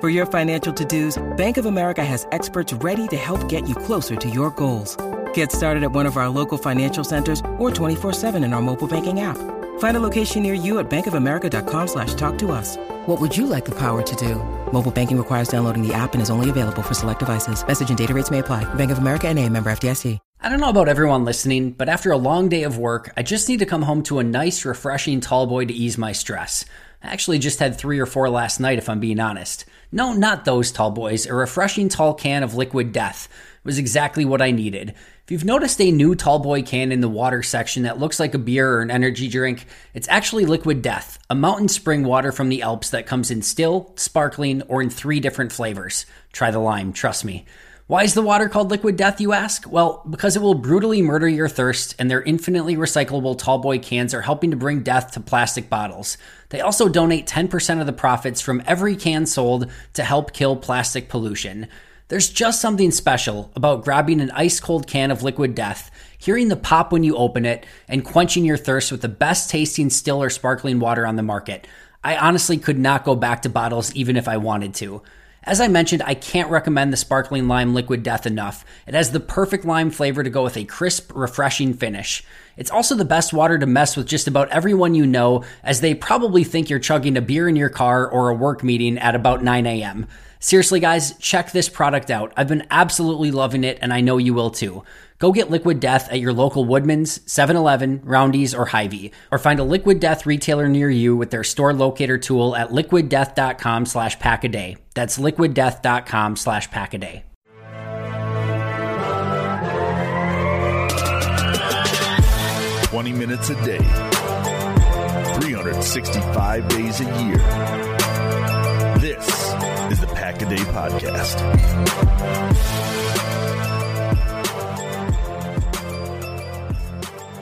For your financial to-dos, Bank of America has experts ready to help get you closer to your goals. Get started at one of our local financial centers or 24-7 in our mobile banking app. Find a location near you at bankofamerica.com slash talk to us. What would you like the power to do? Mobile banking requires downloading the app and is only available for select devices. Message and data rates may apply. Bank of America and a member FDIC. I don't know about everyone listening, but after a long day of work, I just need to come home to a nice, refreshing tall boy to ease my stress. I actually just had three or four last night, if I'm being honest. No, not those tall boys. A refreshing tall can of liquid death was exactly what I needed. If you've noticed a new tall boy can in the water section that looks like a beer or an energy drink, it's actually liquid death, a mountain spring water from the Alps that comes in still, sparkling, or in three different flavors. Try the lime, trust me. Why is the water called liquid death, you ask? Well, because it will brutally murder your thirst, and their infinitely recyclable tallboy cans are helping to bring death to plastic bottles. They also donate 10% of the profits from every can sold to help kill plastic pollution. There's just something special about grabbing an ice cold can of liquid death, hearing the pop when you open it, and quenching your thirst with the best tasting still or sparkling water on the market. I honestly could not go back to bottles even if I wanted to. As I mentioned, I can't recommend the sparkling lime liquid death enough. It has the perfect lime flavor to go with a crisp, refreshing finish. It's also the best water to mess with just about everyone you know, as they probably think you're chugging a beer in your car or a work meeting at about 9 a.m. Seriously, guys, check this product out. I've been absolutely loving it, and I know you will too. Go get Liquid Death at your local Woodman's, 7-Eleven, Roundy's, or Hy-Vee, or find a Liquid Death retailer near you with their store locator tool at liquiddeath.com slash packaday. That's liquiddeath.com slash packaday. Twenty minutes a day, 365 days a year. Pack a Day Podcast.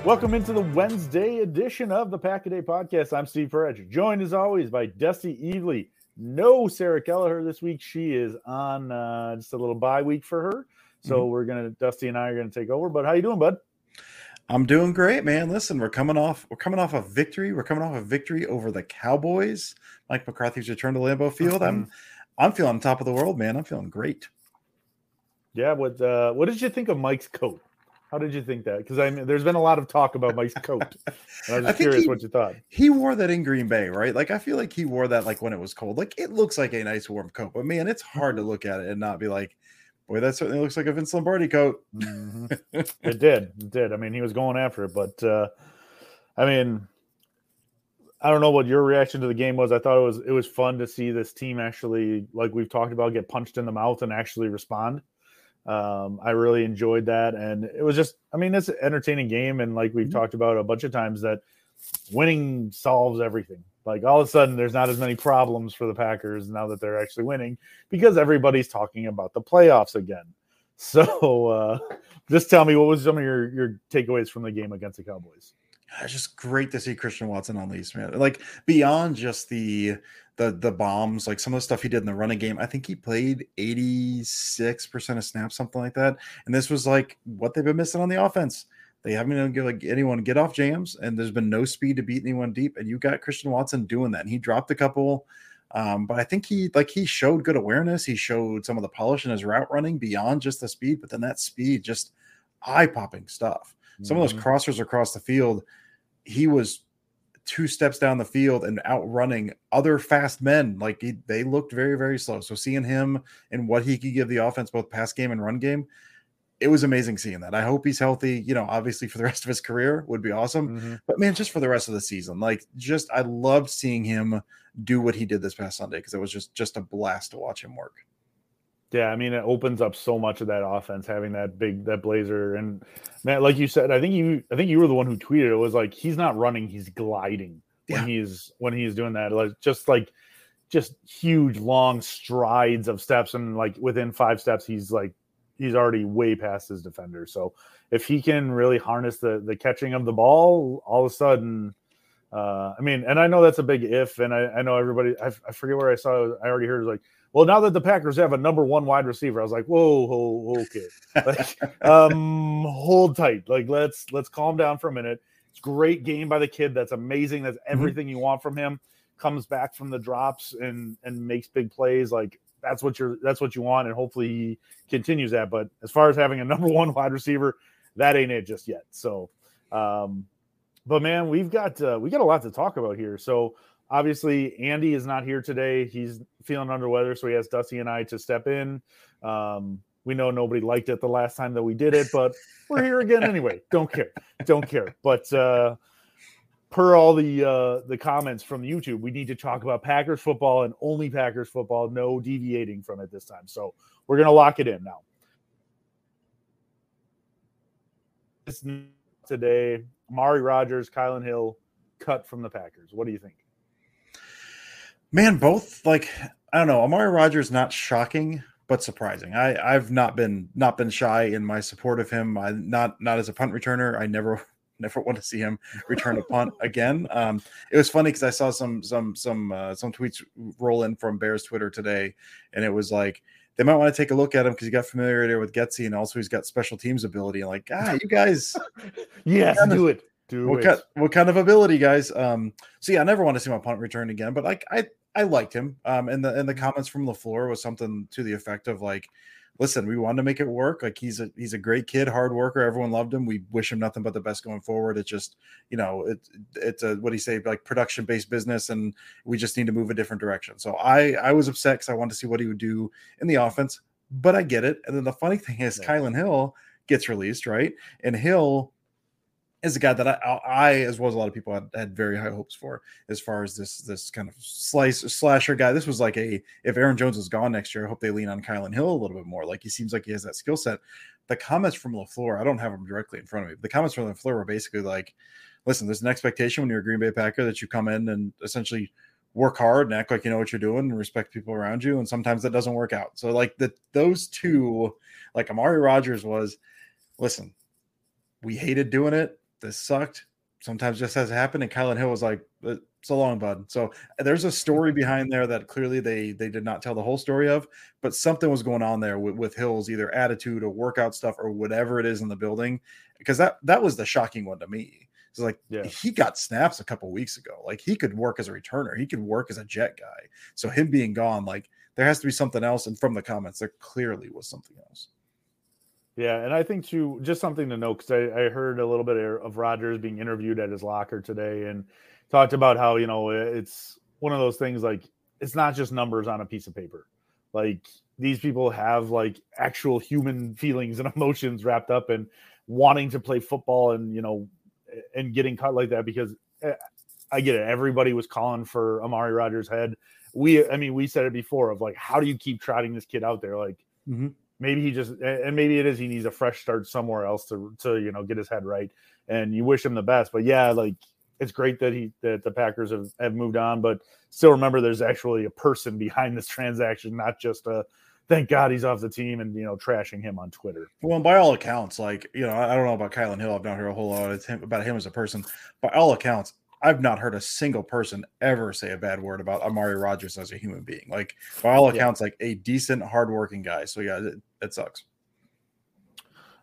Welcome into the Wednesday edition of the Pack a Day Podcast. I'm Steve Perez, joined as always by Dusty Evely. No Sarah Kelleher this week. She is on uh, just a little bye week for her. So mm-hmm. we're gonna Dusty and I are gonna take over. But how you doing, bud? I'm doing great, man. Listen, we're coming off we're coming off a victory. We're coming off a victory over the Cowboys. Mike McCarthy's return to Lambeau Field. I'm I'm feeling top of the world, man. I'm feeling great. Yeah, what uh, what did you think of Mike's coat? How did you think that? Because I mean, there's been a lot of talk about Mike's coat. I was just curious he, what you thought. He wore that in Green Bay, right? Like I feel like he wore that like when it was cold. Like it looks like a nice warm coat, but man, it's hard to look at it and not be like, boy, that certainly looks like a Vince Lombardi coat. mm-hmm. it did, it did. I mean, he was going after it, but uh, I mean, I don't know what your reaction to the game was. I thought it was it was fun to see this team actually, like we've talked about, get punched in the mouth and actually respond. Um, I really enjoyed that, and it was just, I mean, it's an entertaining game, and like we've mm-hmm. talked about a bunch of times, that winning solves everything. Like all of a sudden, there's not as many problems for the Packers now that they're actually winning because everybody's talking about the playoffs again. So, uh, just tell me what was some of your your takeaways from the game against the Cowboys. It's just great to see Christian Watson on lease, man. Like beyond just the the the bombs, like some of the stuff he did in the running game. I think he played 86% of snaps, something like that. And this was like what they've been missing on the offense. They haven't been able to get, like anyone get off jams, and there's been no speed to beat anyone deep. And you got Christian Watson doing that. And he dropped a couple, um, but I think he like he showed good awareness. He showed some of the polish in his route running beyond just the speed, but then that speed just eye popping stuff. Some mm-hmm. of those mm-hmm. crossers across the field, he was two steps down the field and outrunning other fast men. Like he, they looked very, very slow. So seeing him and what he could give the offense, both pass game and run game, it was amazing seeing that. I hope he's healthy. You know, obviously for the rest of his career would be awesome. Mm-hmm. But man, just for the rest of the season, like just I loved seeing him do what he did this past Sunday because it was just just a blast to watch him work. Yeah, I mean, it opens up so much of that offense having that big that blazer and man, like you said, I think you I think you were the one who tweeted it was like he's not running, he's gliding when yeah. he's when he's doing that. Like just like just huge long strides of steps and like within five steps he's like he's already way past his defender. So if he can really harness the the catching of the ball, all of a sudden uh, I mean, and I know that's a big if, and I, I know everybody. I, I forget where I saw. It, I already heard it was like, well, now that the Packers have a number one wide receiver, I was like, whoa, whoa okay, like, um, hold tight. Like, let's let's calm down for a minute. It's great game by the kid. That's amazing. That's mm-hmm. everything you want from him. Comes back from the drops and and makes big plays. Like that's what you're that's what you want, and hopefully he continues that. But as far as having a number one wide receiver, that ain't it just yet. So, um, but man, we've got uh, we got a lot to talk about here. So obviously Andy is not here today. He's feeling under weather, so he has Dusty and I to step in. Um, we know nobody liked it the last time that we did it, but we're here again anyway. Don't care. Don't care. But uh, per all the uh, the comments from YouTube, we need to talk about Packers football and only Packers football. No deviating from it this time. So we're gonna lock it in now. Today, Amari Rodgers, Kylin Hill, cut from the Packers. What do you think? Man, both like I don't know. Amari Rodgers not shocking, but surprising. I I've not been not been shy in my support of him. I not not as a punt returner. I never never want to see him return a punt again. Um, it was funny because I saw some some some uh, some tweets roll in from Bears Twitter today, and it was like they might want to take a look at him because he got familiarity with Getsy and also he's got special teams ability. And like, ah, you guys, yes, do it. Do what, kind, what kind of ability, guys? Um, so yeah, I never want to see my punt return again, but like I I liked him. Um, and the and the mm-hmm. comments from LaFleur was something to the effect of like, listen, we wanted to make it work. Like he's a he's a great kid, hard worker. Everyone loved him. We wish him nothing but the best going forward. It's just you know it it's a what do you say like production based business, and we just need to move a different direction. So I I was upset because I wanted to see what he would do in the offense, but I get it. And then the funny thing is, yeah. Kylin Hill gets released, right? And Hill is a guy that I, I, as well as a lot of people had, had, very high hopes for as far as this this kind of slice slasher guy. This was like a if Aaron Jones is gone next year, I hope they lean on Kylin Hill a little bit more. Like he seems like he has that skill set. The comments from LaFleur, I don't have them directly in front of me. But The comments from LaFleur were basically like, listen, there's an expectation when you're a Green Bay Packer that you come in and essentially work hard and act like you know what you're doing and respect people around you. And sometimes that doesn't work out. So like the those two, like Amari Rodgers was, listen, we hated doing it this sucked. Sometimes just has happened. And Kylin Hill was like, uh, so long, bud. So there's a story behind there that clearly they they did not tell the whole story of, but something was going on there with, with Hill's either attitude or workout stuff or whatever it is in the building. Because that that was the shocking one to me. It's like yeah. he got snaps a couple weeks ago. Like he could work as a returner, he could work as a jet guy. So him being gone, like there has to be something else. And from the comments, there clearly was something else. Yeah, and I think too, just something to note because I, I, heard a little bit of Rodgers being interviewed at his locker today and talked about how you know it's one of those things like it's not just numbers on a piece of paper. Like these people have like actual human feelings and emotions wrapped up in wanting to play football and you know and getting cut like that because eh, I get it. Everybody was calling for Amari Rodgers' head. We, I mean, we said it before of like, how do you keep trotting this kid out there? Like, mm-hmm maybe he just and maybe it is he needs a fresh start somewhere else to to you know get his head right and you wish him the best. But yeah like it's great that he that the packers have, have moved on but still remember there's actually a person behind this transaction not just a thank god he's off the team and you know trashing him on twitter. Well by all accounts like you know i don't know about kylin hill. I've not heard a whole lot about him as a person. By all accounts I've not heard a single person ever say a bad word about Amari Rodgers as a human being. Like by all accounts, yeah. like a decent, hardworking guy. So yeah, it, it sucks.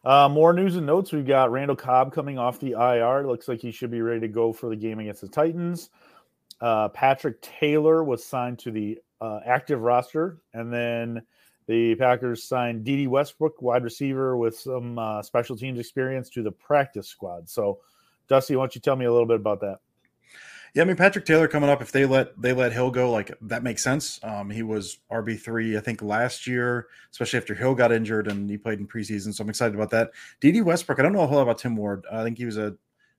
Uh, more news and notes. We've got Randall Cobb coming off the IR. Looks like he should be ready to go for the game against the Titans. Uh, Patrick Taylor was signed to the uh, active roster, and then the Packers signed Dede Westbrook, wide receiver with some uh, special teams experience, to the practice squad. So, Dusty, why don't you tell me a little bit about that? Yeah, I mean Patrick Taylor coming up. If they let they let Hill go, like that makes sense. Um, he was RB three, I think, last year, especially after Hill got injured and he played in preseason. So I'm excited about that. Dede Westbrook, I don't know a whole lot about Tim Ward. I think he was a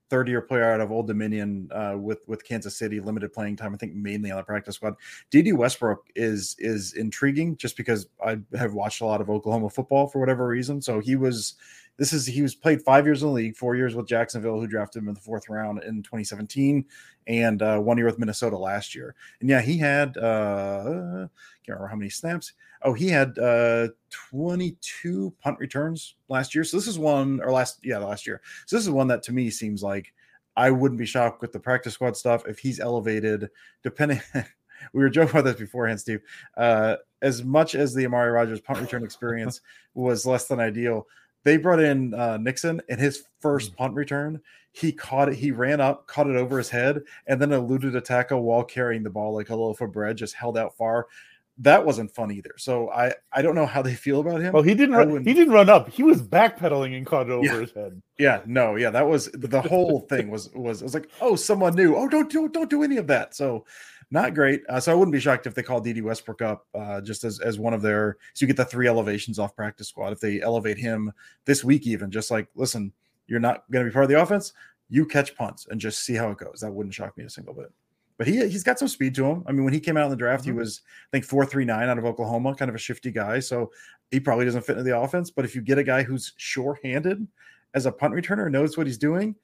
third year player out of Old Dominion uh, with with Kansas City, limited playing time. I think mainly on the practice squad. Dede Westbrook is is intriguing just because I have watched a lot of Oklahoma football for whatever reason. So he was this is he was played five years in the league, four years with Jacksonville, who drafted him in the fourth round in 2017, and uh, one year with Minnesota last year. And yeah, he had uh, can't remember how many snaps. Oh, he had uh, 22 punt returns last year. So this is one or last yeah last year. So this is one that to me seems like I wouldn't be shocked with the practice squad stuff if he's elevated, depending. we were joking about this beforehand, Steve. Uh, as much as the Amari Rodgers punt return experience was less than ideal, they brought in uh, Nixon in his first mm. punt return. He caught it. He ran up, caught it over his head, and then eluded a tackle while carrying the ball like a loaf of bread, just held out far. That wasn't fun either. So I I don't know how they feel about him. Well, he didn't. Run, he didn't run up. He was backpedaling and caught it over yeah. his head. Yeah. No. Yeah. That was the whole thing. Was was it was like oh someone new. Oh don't do don't do any of that. So not great. Uh, so I wouldn't be shocked if they call Dede Westbrook up uh, just as, as one of their. So you get the three elevations off practice squad. If they elevate him this week, even just like, listen, you're not going to be part of the offense. You catch punts and just see how it goes. That wouldn't shock me a single bit. But he he's got some speed to him. I mean, when he came out in the draft, mm-hmm. he was I think four three nine out of Oklahoma, kind of a shifty guy. So he probably doesn't fit into the offense. But if you get a guy who's sure handed as a punt returner, knows what he's doing,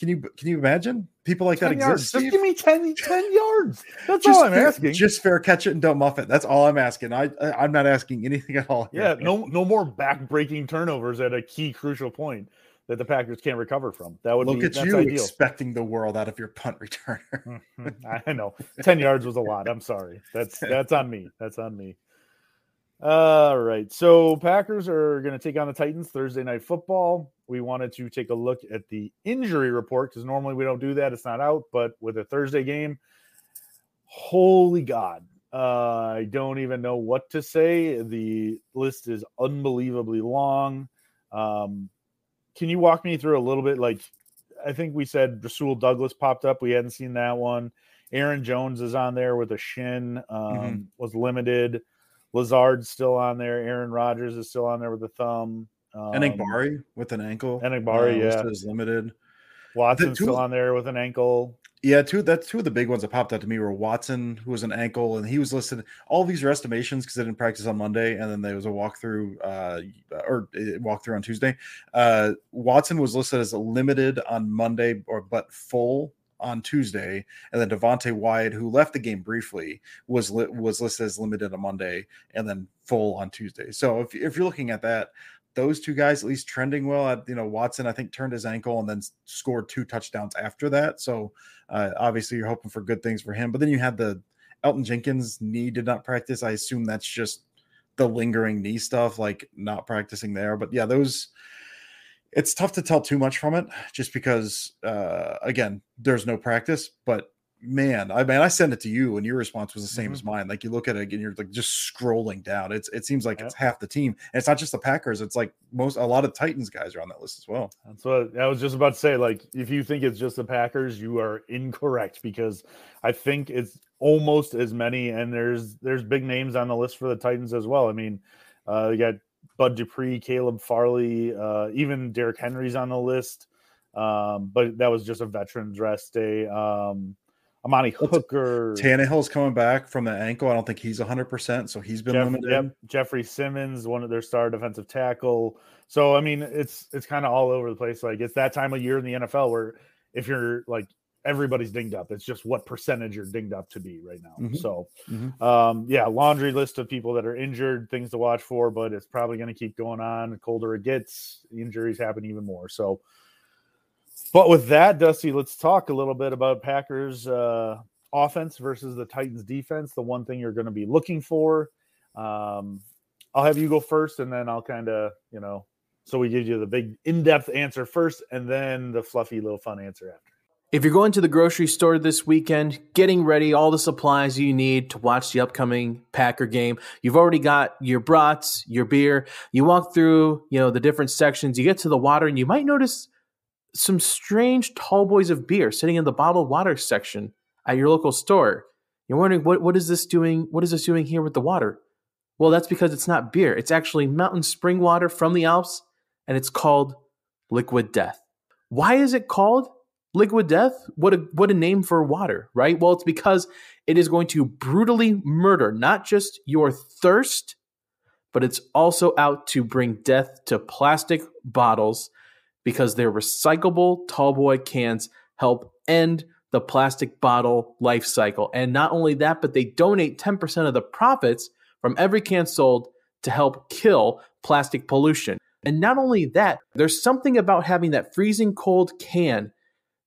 can you can you imagine people like that exist? Just give me 10, 10 yards. That's just all I'm fair, asking. Just fair catch it and don't muff it. That's all I'm asking. I, I am not asking anything at all. Yeah, no no more back breaking turnovers at a key crucial point that the Packers can't recover from. That would look be, at you ideal. expecting the world out of your punt returner. I know ten yards was a lot. I'm sorry. That's that's on me. That's on me. All right. So Packers are going to take on the Titans Thursday night football. We wanted to take a look at the injury report because normally we don't do that. It's not out, but with a Thursday game, holy God. Uh, I don't even know what to say. The list is unbelievably long. Um, can you walk me through a little bit? Like, I think we said Rasul Douglas popped up. We hadn't seen that one. Aaron Jones is on there with a shin, um, mm-hmm. was limited. Lazard's still on there. Aaron Rodgers is still on there with a thumb. Um, Enagbare with an ankle. Enagbare, uh, yeah, is limited. Watson's still on there with an ankle. Yeah, two that's two of the big ones that popped out to me were Watson, who was an ankle, and he was listed. All these are estimations because they didn't practice on Monday, and then there was a walkthrough uh, or walkthrough on Tuesday. Uh, Watson was listed as a limited on Monday, or but full on Tuesday, and then Devonte Wyatt, who left the game briefly, was li- was listed as limited on Monday, and then full on Tuesday. So if if you're looking at that, those two guys at least trending well. At, you know, Watson I think turned his ankle and then scored two touchdowns after that. So uh, obviously you're hoping for good things for him. But then you had the Elgton Jenkins knee did not practice. I assume that's just the lingering knee stuff, like not practicing there. But yeah, those it's tough to tell too much from it just because uh again there's no practice but man i mean i sent it to you and your response was the same mm-hmm. as mine like you look at it and you're like just scrolling down it's it seems like yeah. it's half the team and it's not just the packers it's like most a lot of titans guys are on that list as well that's what i was just about to say like if you think it's just the packers you are incorrect because i think it's almost as many and there's there's big names on the list for the titans as well i mean uh you got Bud Dupree, Caleb Farley, uh, even Derrick Henry's on the list. Um, but that was just a veterans rest day. Um, Amani Hooker. Tannehill's coming back from the ankle. I don't think he's 100%, so he's been Jeff, limited. Yep. Jeffrey Simmons, one of their star defensive tackle. So I mean, it's it's kind of all over the place. Like it's that time of year in the NFL where if you're like everybody's dinged up. It's just what percentage you're dinged up to be right now. Mm-hmm. So, mm-hmm. Um, yeah, laundry list of people that are injured, things to watch for, but it's probably going to keep going on. The colder it gets, injuries happen even more. So, but with that, Dusty, let's talk a little bit about Packers uh, offense versus the Titans defense. The one thing you're going to be looking for. Um, I'll have you go first, and then I'll kind of, you know, So we give you the big in-depth answer first, and then the fluffy little fun answer after. If you're going to the grocery store this weekend, getting ready all the supplies you need to watch the upcoming Packer game, you've already got your brats, your beer. You walk through, you know, the different sections. You get to the water, and you might notice some strange tall boys of beer sitting in the bottled water section at your local store. You're wondering what what is this doing? What is this doing here with the water? Well, that's because it's not beer. It's actually mountain spring water from the Alps, and it's called Liquid Death. Why is it called Liquid Death? What a what a name for water, right? Well, it's because it is going to brutally murder not just your thirst, but it's also out to bring death to plastic bottles because their recyclable tallboy cans help end the plastic bottle life cycle. And not only that, but they donate 10% of the profits from every can sold to help kill plastic pollution. And not only that, there's something about having that freezing cold can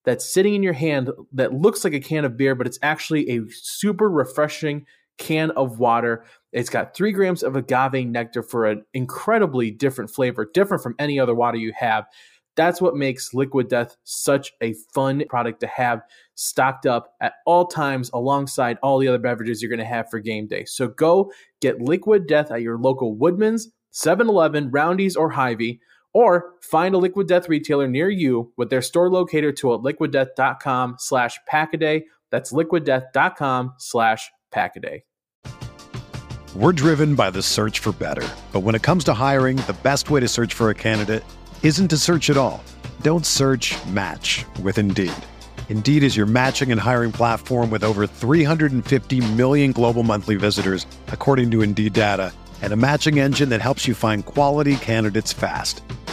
that's sitting in your hand that looks like a can of beer, but it's actually a super refreshing can of water. It's got three grams of agave nectar for an incredibly different flavor, different from any other water you have. That's what makes Liquid Death such a fun product to have stocked up at all times alongside all the other beverages you're going to have for game day. So go get Liquid Death at your local Woodman's, 7 Eleven, Roundy's, or Hy-Vee or find a Liquid Death retailer near you with their store locator to at liquiddeath.com slash packaday. That's liquiddeath.com slash packaday. We're driven by the search for better. But when it comes to hiring, the best way to search for a candidate isn't to search at all. Don't search match with Indeed. Indeed is your matching and hiring platform with over 350 million global monthly visitors, according to Indeed data, and a matching engine that helps you find quality candidates fast.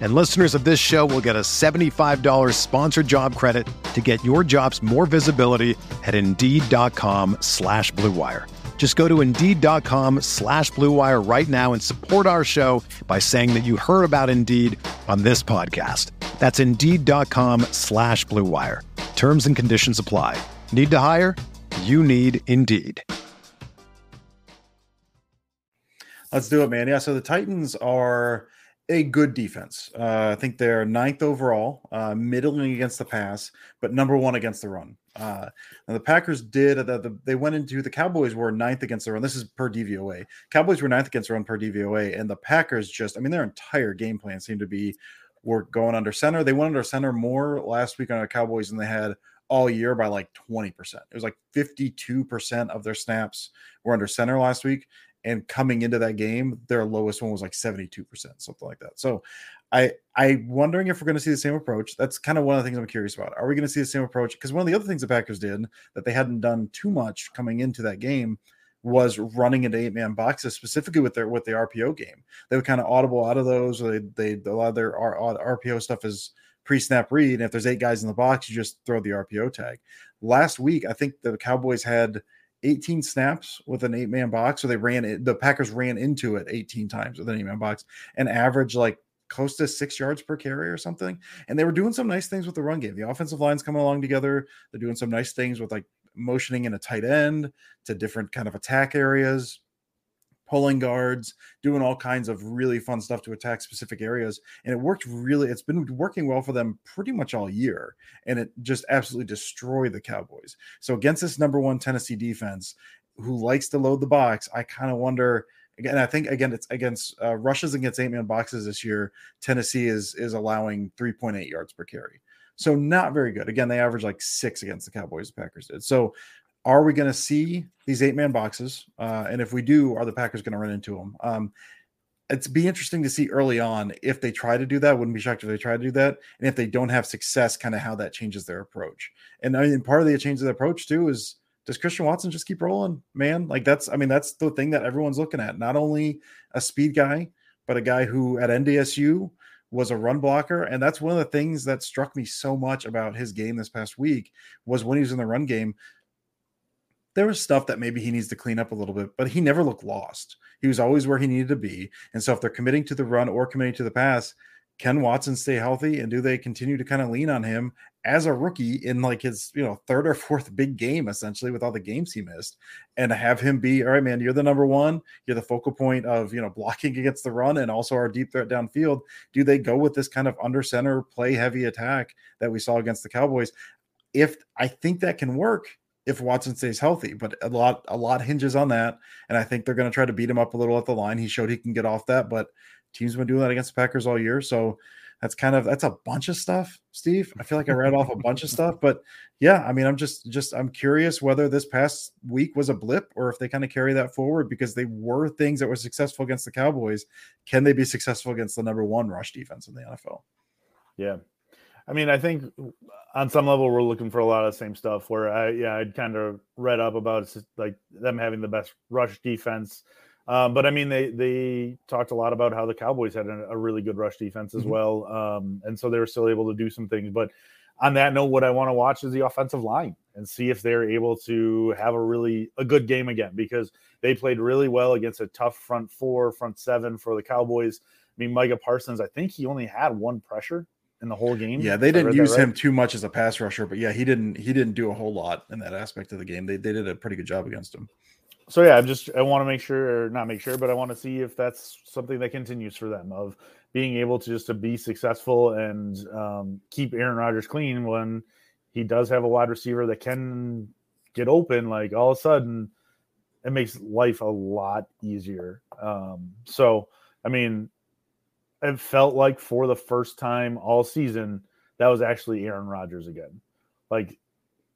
And listeners of this show will get a $75 sponsored job credit to get your jobs more visibility at Indeed.com slash BlueWire. Just go to Indeed.com slash BlueWire right now and support our show by saying that you heard about Indeed on this podcast. That's Indeed.com slash BlueWire. Terms and conditions apply. Need to hire? You need Indeed. Let's do it, man. Yeah, so the Titans are a good defense. Uh, I think they're ninth overall, uh, middling against the pass, but number one against the run. Uh, and the Packers did. The, the, they went into the Cowboys were ninth against the run. This is per DVOA. Cowboys were ninth against the run per DVOA, and the Packers just. I mean, their entire game plan seemed to be were going under center. They went under center more last week on the Cowboys than they had all year by like 20%. It was like 52% of their snaps were under center last week and coming into that game, their lowest one was like 72%, something like that. So I I wondering if we're going to see the same approach. That's kind of one of the things I'm curious about. Are we going to see the same approach? Because one of the other things the Packers did that they hadn't done too much coming into that game was running into eight man boxes, specifically with their with the RPO game. They would kind of audible out of those. They they a lot of their RPO stuff is pre snap read. And if there's eight guys in the box, you just throw the RPO tag. Last week, I think the Cowboys had 18 snaps with an eight man box, so they ran it. The Packers ran into it 18 times with an eight man box and averaged like close to six yards per carry or something. And they were doing some nice things with the run game. The offensive line's coming along together. They're doing some nice things with like motioning in a tight end to different kind of attack areas pulling guards, doing all kinds of really fun stuff to attack specific areas. And it worked really, it's been working well for them pretty much all year. And it just absolutely destroyed the Cowboys. So against this number one Tennessee defense, who likes to load the box, I kind of wonder. Again, I think again it's against uh, rushes against eight man boxes this year. Tennessee is is allowing 3.8 yards per carry. So not very good. Again, they average like six against the Cowboys. The Packers did. So are we going to see these eight man boxes? Uh, and if we do, are the Packers going to run into them? Um, it's be interesting to see early on if they try to do that. Wouldn't be shocked if they try to do that, and if they don't have success, kind of how that changes their approach. And I mean, part of the change of the approach too is does Christian Watson just keep rolling, man? Like that's, I mean, that's the thing that everyone's looking at. Not only a speed guy, but a guy who at NDSU was a run blocker, and that's one of the things that struck me so much about his game this past week was when he was in the run game there was stuff that maybe he needs to clean up a little bit, but he never looked lost. He was always where he needed to be. And so if they're committing to the run or committing to the pass, can Watson stay healthy and do they continue to kind of lean on him as a rookie in like his, you know, third or fourth big game essentially with all the games he missed and have him be, all right, man, you're the number one, you're the focal point of, you know, blocking against the run and also our deep threat downfield. Do they go with this kind of under center play heavy attack that we saw against the Cowboys? If I think that can work, if Watson stays healthy. But a lot a lot hinges on that, and I think they're going to try to beat him up a little at the line. He showed he can get off that, but teams have been doing that against the Packers all year, so that's kind of that's a bunch of stuff, Steve. I feel like I read off a bunch of stuff, but yeah, I mean, I'm just just I'm curious whether this past week was a blip or if they kind of carry that forward because they were things that were successful against the Cowboys. Can they be successful against the number one rush defense in the NFL? Yeah, I mean, I think on some level we're looking for a lot of the same stuff. Where I, yeah, I'd kind of read up about like them having the best rush defense, um, but I mean, they they talked a lot about how the Cowboys had a, a really good rush defense as mm-hmm. well, um, and so they were still able to do some things. But on that note, what I want to watch is the offensive line and see if they're able to have a really a good game again because they played really well against a tough front four, front seven for the Cowboys. I mean, Micah Parsons, I think he only had one pressure in the whole game. Yeah, they didn't use right. him too much as a pass rusher, but yeah, he didn't he didn't do a whole lot in that aspect of the game. They they did a pretty good job against him. So yeah, I'm just I want to make sure, or not make sure, but I want to see if that's something that continues for them of being able to just to be successful and um, keep Aaron Rodgers clean when he does have a wide receiver that can get open. Like all of a sudden, it makes life a lot easier. Um, so I mean, it felt like for the first time all season that was actually Aaron Rodgers again. Like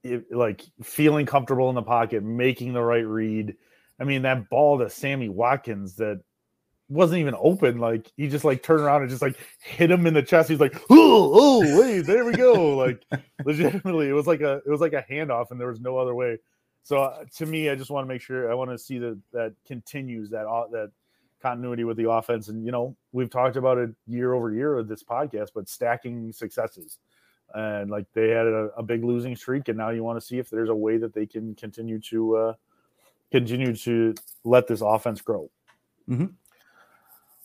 it, like feeling comfortable in the pocket, making the right read. I mean, that ball to Sammy Watkins that wasn't even open. Like he just like turned around and just like hit him in the chest. He's like, oh, oh, wait, there we go. like legitimately, it was like a it was like a handoff, and there was no other way. So uh, to me, I just want to make sure I want to see that that continues that uh, that continuity with the offense. And, you know, we've talked about it year over year with this podcast, but stacking successes. And like they had a, a big losing streak, and now you want to see if there's a way that they can continue to uh, continue to let this offense grow. Mm-hmm.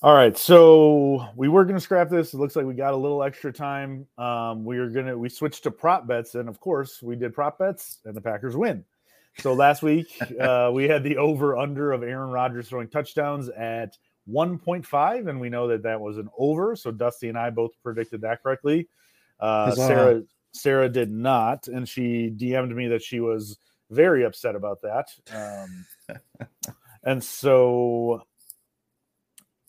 All right, so we were going to scrap this. It looks like we got a little extra time. Um, we are going to we switched to prop bets, and of course, we did prop bets, and the Packers win. So last week uh, we had the over under of Aaron Rodgers throwing touchdowns at 1.5, and we know that that was an over. So Dusty and I both predicted that correctly. Uh, Sarah Sarah did not, and she DM'd me that she was very upset about that. Um, and so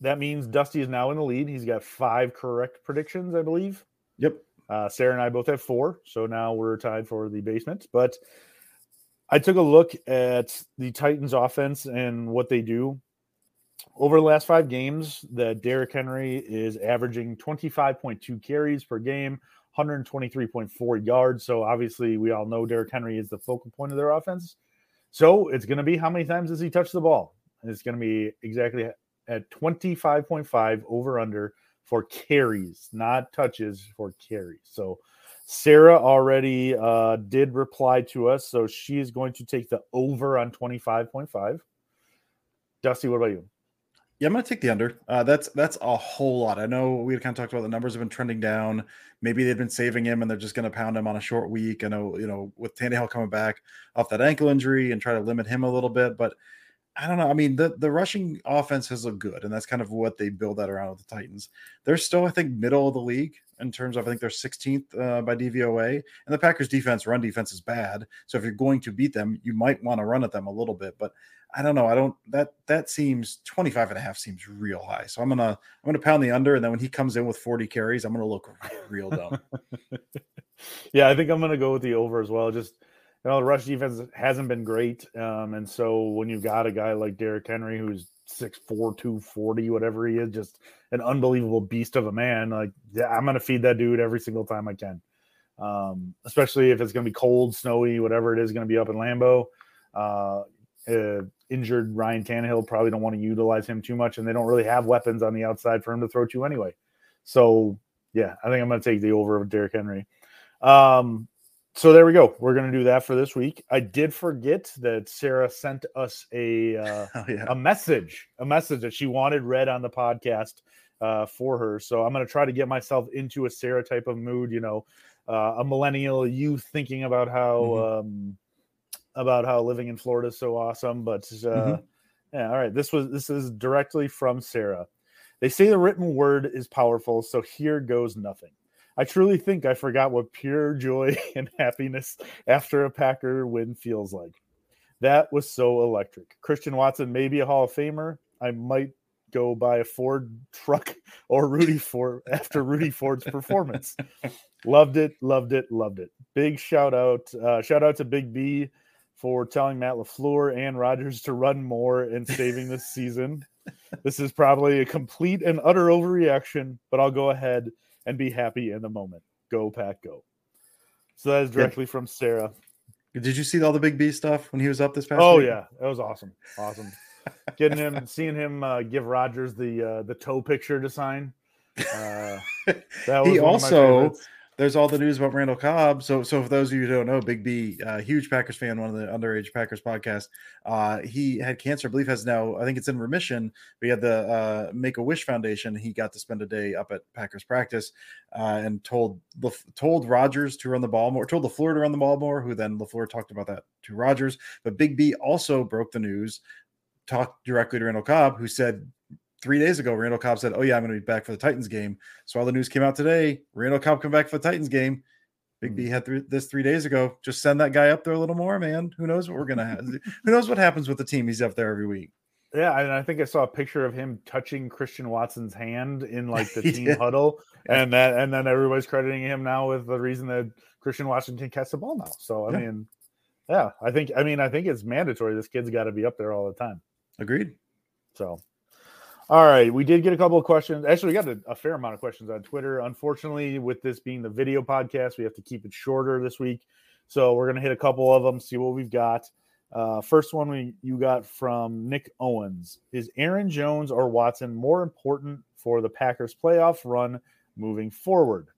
that means Dusty is now in the lead. He's got five correct predictions, I believe. Yep. Uh, Sarah and I both have four, so now we're tied for the basement. But I took a look at the Titans offense and what they do. Over the last five games, that Derrick Henry is averaging 25.2 carries per game, 123.4 yards. So obviously, we all know Derrick Henry is the focal point of their offense. So it's going to be how many times does he touch the ball? It's going to be exactly at 25.5 over under for carries, not touches for carries. So Sarah already uh, did reply to us, so she's going to take the over on 25.5. Dusty, what about you? Yeah, I'm going to take the under. Uh, that's that's a whole lot. I know we had kind of talked about the numbers have been trending down. Maybe they've been saving him and they're just going to pound him on a short week. I know, you know, with Tannehill coming back off that ankle injury and try to limit him a little bit, but I don't know. I mean, the, the rushing offense has looked good, and that's kind of what they build that around with the Titans. They're still, I think, middle of the league in terms of I think they're 16th uh, by DVOA, and the Packers defense, run defense is bad. So if you're going to beat them, you might want to run at them a little bit. But I don't know. I don't that that seems 25 and a half seems real high. So I'm gonna I'm gonna pound the under, and then when he comes in with 40 carries, I'm gonna look real dumb. yeah, I think I'm gonna go with the over as well. Just you know, the rush defense hasn't been great. Um, and so when you've got a guy like Derrick Henry who's 6'4, 240, whatever he is, just an unbelievable beast of a man, like yeah, I'm gonna feed that dude every single time I can. Um, especially if it's gonna be cold, snowy, whatever it is gonna be up in Lambeau. Uh, uh, injured Ryan Tannehill probably don't want to utilize him too much, and they don't really have weapons on the outside for him to throw to anyway. So yeah, I think I'm gonna take the over of Derrick Henry. Um, so there we go. We're gonna do that for this week. I did forget that Sarah sent us a uh, Oh, yeah. a message, a message that she wanted read on the podcast uh, for her. So I'm gonna try to get myself into a Sarah type of mood. You know, uh, a millennial youth thinking about how Mhm. um, about how living in Florida is so awesome. But uh, Mhm. yeah, all right. This was this is directly from Sarah. They say the written word is powerful, so here goes nothing. I truly think I forgot what pure joy and happiness after a Packer win feels like. That was so electric. Christian Watson may be a Hall of Famer. I might go buy a Ford truck or Rudy Ford after Rudy Ford's performance. loved it, loved it, loved it. Big shout out, uh, shout out to Big B for telling Matt LaFleur and Rodgers to run more and saving this season. This is probably a complete and utter overreaction, but I'll go ahead and be happy in the moment. Go Pack, go! So that is directly from Sarah. Did you see all the Big B stuff when he was up this past? Oh week? yeah, that was awesome, awesome. Getting him, seeing him uh, give Rodgers the uh, the toe picture to sign. Uh, that was he one of my also. There's all the news about Randall Cobb. So, so for those of you who don't know, Big B, uh, huge Packers fan, one of the underage Packers podcast. Uh, he had cancer. I believe has now. I think it's in remission. He had the uh, Make a Wish Foundation. He got to spend a day up at Packers practice uh, and told told Rodgers to run the ball more. Told Lafleur to run the ball more. Who then Lafleur talked about that to Rodgers. But Big B also broke the news. Talked directly to Randall Cobb, who said three days ago, Randall Cobb said, "Oh yeah, I'm going to be back for the Titans game." So all the news came out today. Randall Cobb come back for the Titans game. Big B hmm. had th- this three days ago. Just send that guy up there a little more, man. Who knows what we're gonna have? Who knows what happens with the team? He's up there every week. Yeah, and I think I saw a picture of him touching Christian Watson's hand in like the team did. huddle, and that and then everybody's crediting him now with the reason that Christian Washington can catch the ball now. So I Yeah. mean, yeah, I think I mean I think it's mandatory. This kid's got to be up there all the time. Agreed. So, all right, we did get a couple of questions. Actually, we got a, a fair amount of questions on Twitter. Unfortunately, with this being the video podcast, we have to keep it shorter this week. So we're gonna hit a couple of them, see what we've got. Uh, first one we you got from Nick Owens: Is Aaron Jones or Watson more important for the Packers' playoff run moving forward?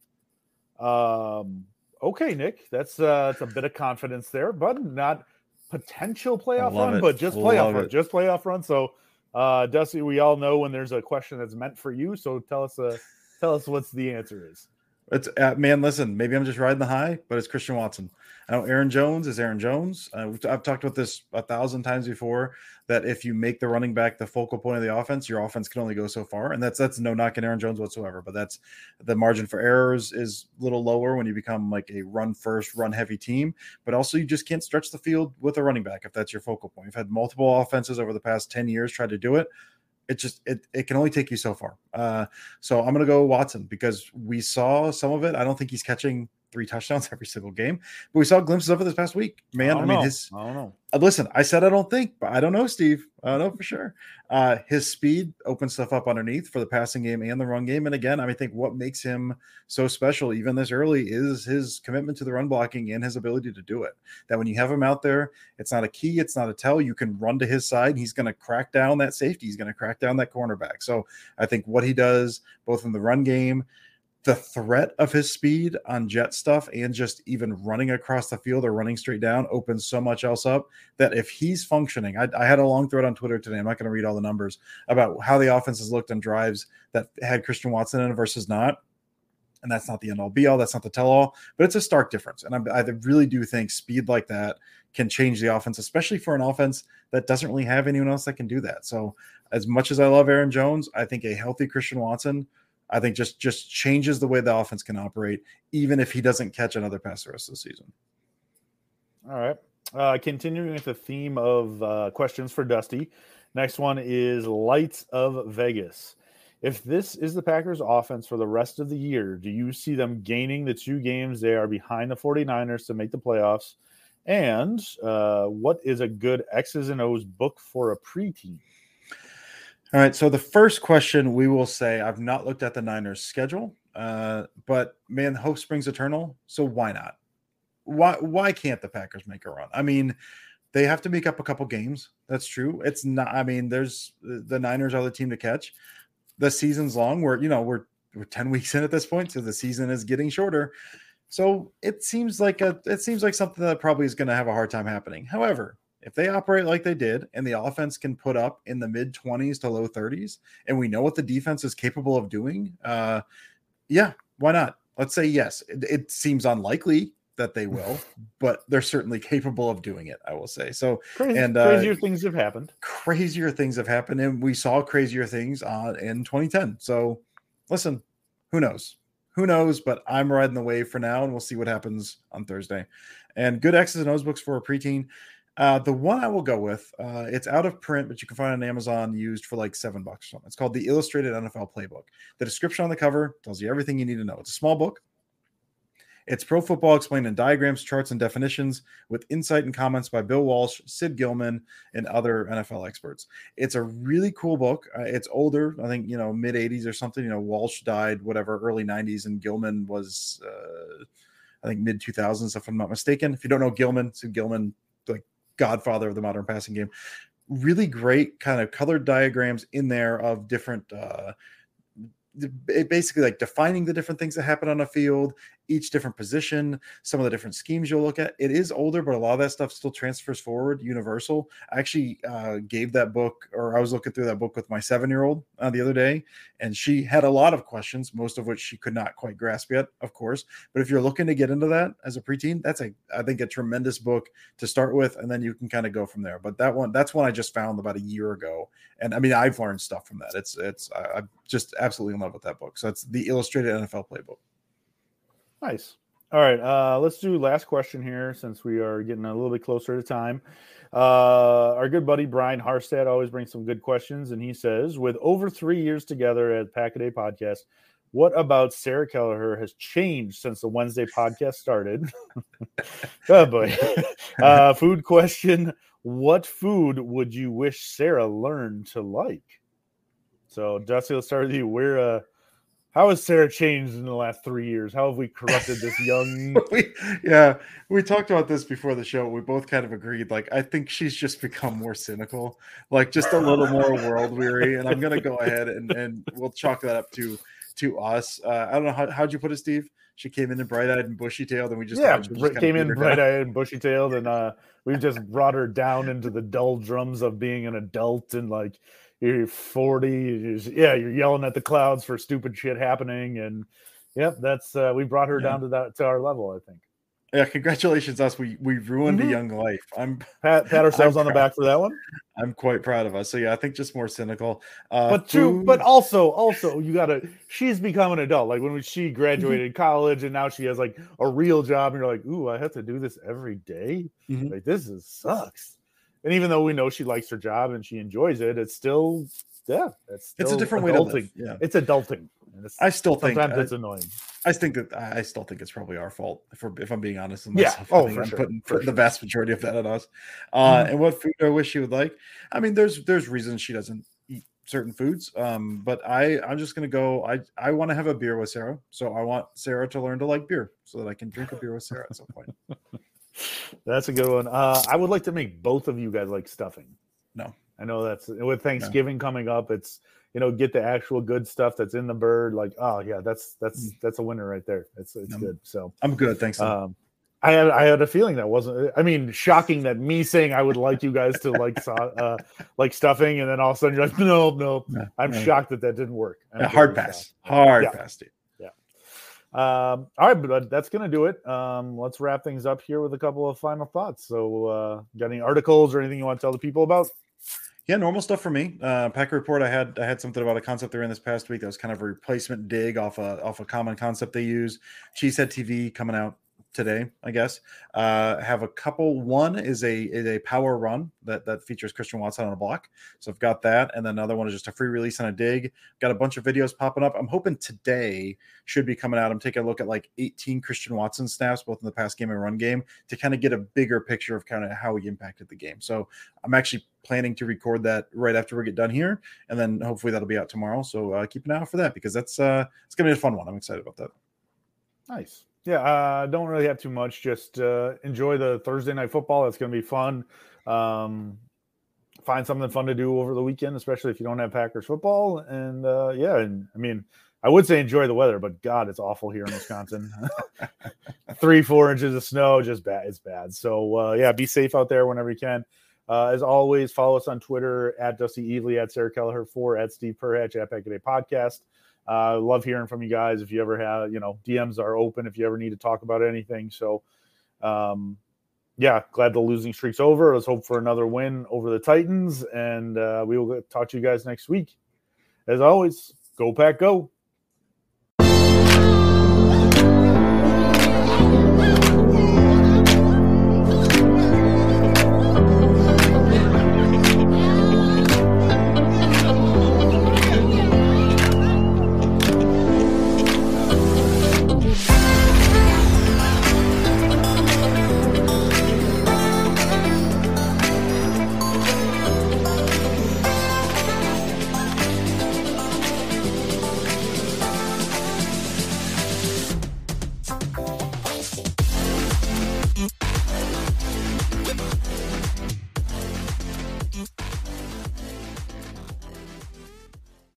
Um, okay, Nick, that's uh, that's a bit of confidence there, but not potential playoff run, it. but just Love playoff run, just playoff run. So, uh, Dusty, we all know when there's a question that's meant for you. So tell us, uh, tell us what's the answer is. It's uh, man. Listen, maybe I'm just riding the high, but it's Christian Watson. I know Aaron Jones is Aaron Jones. Uh, I've talked about this a thousand times before. That if you make the running back the focal point of the offense, your offense can only go so far, and that's that's no knock on Aaron Jones whatsoever. But that's the margin for errors is a little lower when you become like a run first, run heavy team. But also, you just can't stretch the field with a running back if that's your focal point. You've had multiple offenses over the past ten years try to do it. It just it it can only take you so far. Uh, so I'm to go Watson because we saw some of it. I don't think he's catching three touchdowns every single game, but we saw glimpses of it this past week. Man, I, don't mean, know. his I don't know. uh, listen, I said I don't think, but I don't know, Steve. I don't know for sure. Uh, his speed opens stuff up underneath for the passing game and the run game. And again, I mean, I think what makes him so special, even this early, is his commitment to the run blocking and his ability to do it. That when you have him out there, it's not a key, it's not a tell. You can run to his side. He's going to crack down that safety. He's going to crack down that cornerback. So I think what he does, both in the run game, the threat of his speed on jet stuff and just even running across the field or running straight down opens so much else up that if he's functioning, I, I had a long thread on Twitter today. I'm not going to read all the numbers about how the offense has looked on drives that had Christian Watson in versus not. And that's not the end all be all. That's not the tell all, but it's a stark difference. And I, I really do think speed like that can change the offense, especially for an offense that doesn't really have anyone else that can do that. So, as much as I love Aaron Jones, I think a healthy Christian Watson I think just just changes the way the offense can operate, even if he doesn't catch another pass the rest of the season. All right. Uh, continuing with the theme of uh, questions for Dusty. Next one is Lights of Vegas. If this is the Packers offense for the rest of the year, do you see them gaining the two games they are behind the 49ers to make the playoffs? And uh, what is a good X's and O's book for a preteen? All right. So the first question we will say I've not looked at the Niners schedule, uh, but man, hope springs eternal. So why not? Why why can't the Packers make a run? I mean, they have to make up a couple games. That's true. It's not. I mean, there's the Niners are the team to catch. The season's long. We're you know we're we're ten weeks in at this point, so the season is getting shorter. So it seems like a it seems like something that probably is going to have a hard time happening. However, if they operate like they did and the offense can put up in the mid 20s to low 30s, and we know what the defense is capable of doing, uh, yeah, why not? Let's say yes. It, it seems unlikely that they will, but they're certainly capable of doing it. I will say so. Crazy, and uh, crazier things have happened. Crazier things have happened, and we saw crazier things on in 2010. So, listen, who knows? Who knows? But I'm riding the wave for now, and we'll see what happens on Thursday. And good X's and O's books for a preteen. Uh, the one I will go with, uh, it's out of print, but you can find on Amazon used for like seven bucks or something. It's called the Illustrated NFL Playbook. The description on the cover tells you everything you need to know. It's a small book. It's pro football explained in diagrams, charts, and definitions with insight and comments by Bill Walsh, Sid Gilman, and other NFL experts. It's a really cool book. Uh, it's older, I think, you know, mid 80s or something. You know, Walsh died, whatever, early 90s, and Gilman was, uh, I think, mid 2000s, if I'm not mistaken. If you don't know Gilman, Sid Gilman, like godfather of the modern passing game. Really great kind of colored diagrams in there of different uh, basically like defining the different things that happen on a field each different position, some of the different schemes you'll look at. It is older, but a lot of that stuff still transfers forward. Universal. I actually uh, gave that book, or I was looking through that book with my seven year old uh, the other day, and she had a lot of questions, most of which she could not quite grasp yet, of course. But if you're looking to get into that as a preteen, that's a I think a tremendous book to start with, and then you can kind of go from there. But that one, that's one I just found about a year ago, and I mean I've learned stuff from that. It's it's I, I'm just absolutely in love with that book. So it's the Illustrated NFL Playbook. Nice. All right, uh, let's do last question here since we are getting a little bit closer to time. Uh, our good buddy Brian Harstad always brings some good questions, and he says, with over three years together at Pack a Day Podcast, what about Sarah Kelleher has changed since the Wednesday podcast started? oh boy. Uh, food question: What food would you wish Sarah learned to like? So, Dusty, let's start with you. Where uh, how has Sarah changed in the last three years? How have we corrupted this young? we, yeah, we talked about this before the show. We both kind of agreed. Like, I think she's just become more cynical, like just a little more world weary. And I'm gonna go ahead and and we'll chalk that up to to us. Uh, I don't know how how'd you put it, Steve? She came in and bright eyed and bushy tailed, and we just yeah just came in bright eyed and bushy tailed, and uh, we just brought her down into the doldrums of being an adult and like you're 40 you're, yeah you're yelling at the clouds for stupid shit happening and yep that's uh, we brought her yeah. down to that to our level i think yeah congratulations us we we ruined mm-hmm. a young life i'm pat, pat ourselves I'm on proud. the back for that one i'm quite proud of us so yeah i think just more cynical uh, but true food... but also also you gotta she's become an adult like when she mm-hmm. graduated college and now she has like a real job and you're like ooh i have to do this every day? Mm-hmm. like this is sucks and even though we know she likes her job and she enjoys it, it's still yeah, it's still it's a different adulting. way to live. Yeah, it's adulting. It's, I still think sometimes it's annoying. I think that I still think it's probably our fault if, if I'm being honest. With myself. Yeah. Oh, for I'm sure. putting, for the sure. vast majority of that on us. Uh, mm-hmm. And what food I wish she would like. I mean, there's there's reasons she doesn't eat certain foods. Um, but I I'm just gonna go. I I want to have a beer with Sarah, so I want Sarah to learn to like beer, so that I can drink a beer with Sarah at some point. That's a good one. Uh, I would like to make both of you guys like stuffing. No, I know that's with Thanksgiving no. coming up. It's you know get the actual good stuff that's in the bird. Like oh yeah, that's that's mm. that's a winner right there. It's it's good. So I'm good. Thanks. Um, I had I had a feeling that wasn't. I mean, shocking that me saying I would like you guys to like uh, like stuffing, and then all of a sudden you're like, no, no. no I'm no. shocked that that didn't work. hard pass. Hard yeah. pass, dude. Um, all right, but that's going to do it. Um, let's wrap things up here with a couple of final thoughts. So, uh, got any articles or anything you want to tell the people about? Yeah, normal stuff for me. Uh, Packer report. I had I had something about a concept they're in this past week that was kind of a replacement dig off a off a common concept they use. Cheesehead TV coming out today, I guess. Uh, have a couple. One is a is a power run that that features Christian Watson on a block. So I've got that, and then another one is just a free release on a dig. Got a bunch of videos popping up. I'm hoping today should be coming out. I'm taking a look at like 18 Christian Watson snaps, both in the pass game and run game, to kind of get a bigger picture of kind of how he impacted the game. So I'm actually planning to record that right after we get done here, and then hopefully that'll be out tomorrow. So uh, keep an eye out for that because that's uh, it's gonna be a fun one. I'm excited about that. Nice. Yeah, uh, don't really have too much. Just uh, enjoy the Thursday night football. It's going to be fun. Um, find something fun to do over the weekend, especially if you don't have Packers football. And uh, yeah, and I mean, I would say enjoy the weather, but God, it's awful here in Wisconsin. Three, four inches of snow, just bad. It's bad. So uh, yeah, be safe out there whenever you can. Uh, as always, follow us on Twitter at Dusty Evely, at Sarah Kelleher, four at Steve Perhatch, at Pack a Day Podcast. Uh, love hearing from you guys. If you ever have, you know, DMs are open if you ever need to talk about anything. So, um, yeah, glad the losing streak's over. Let's hope for another win over the Titans, and uh, we will talk to you guys next week. As always, go pack, go.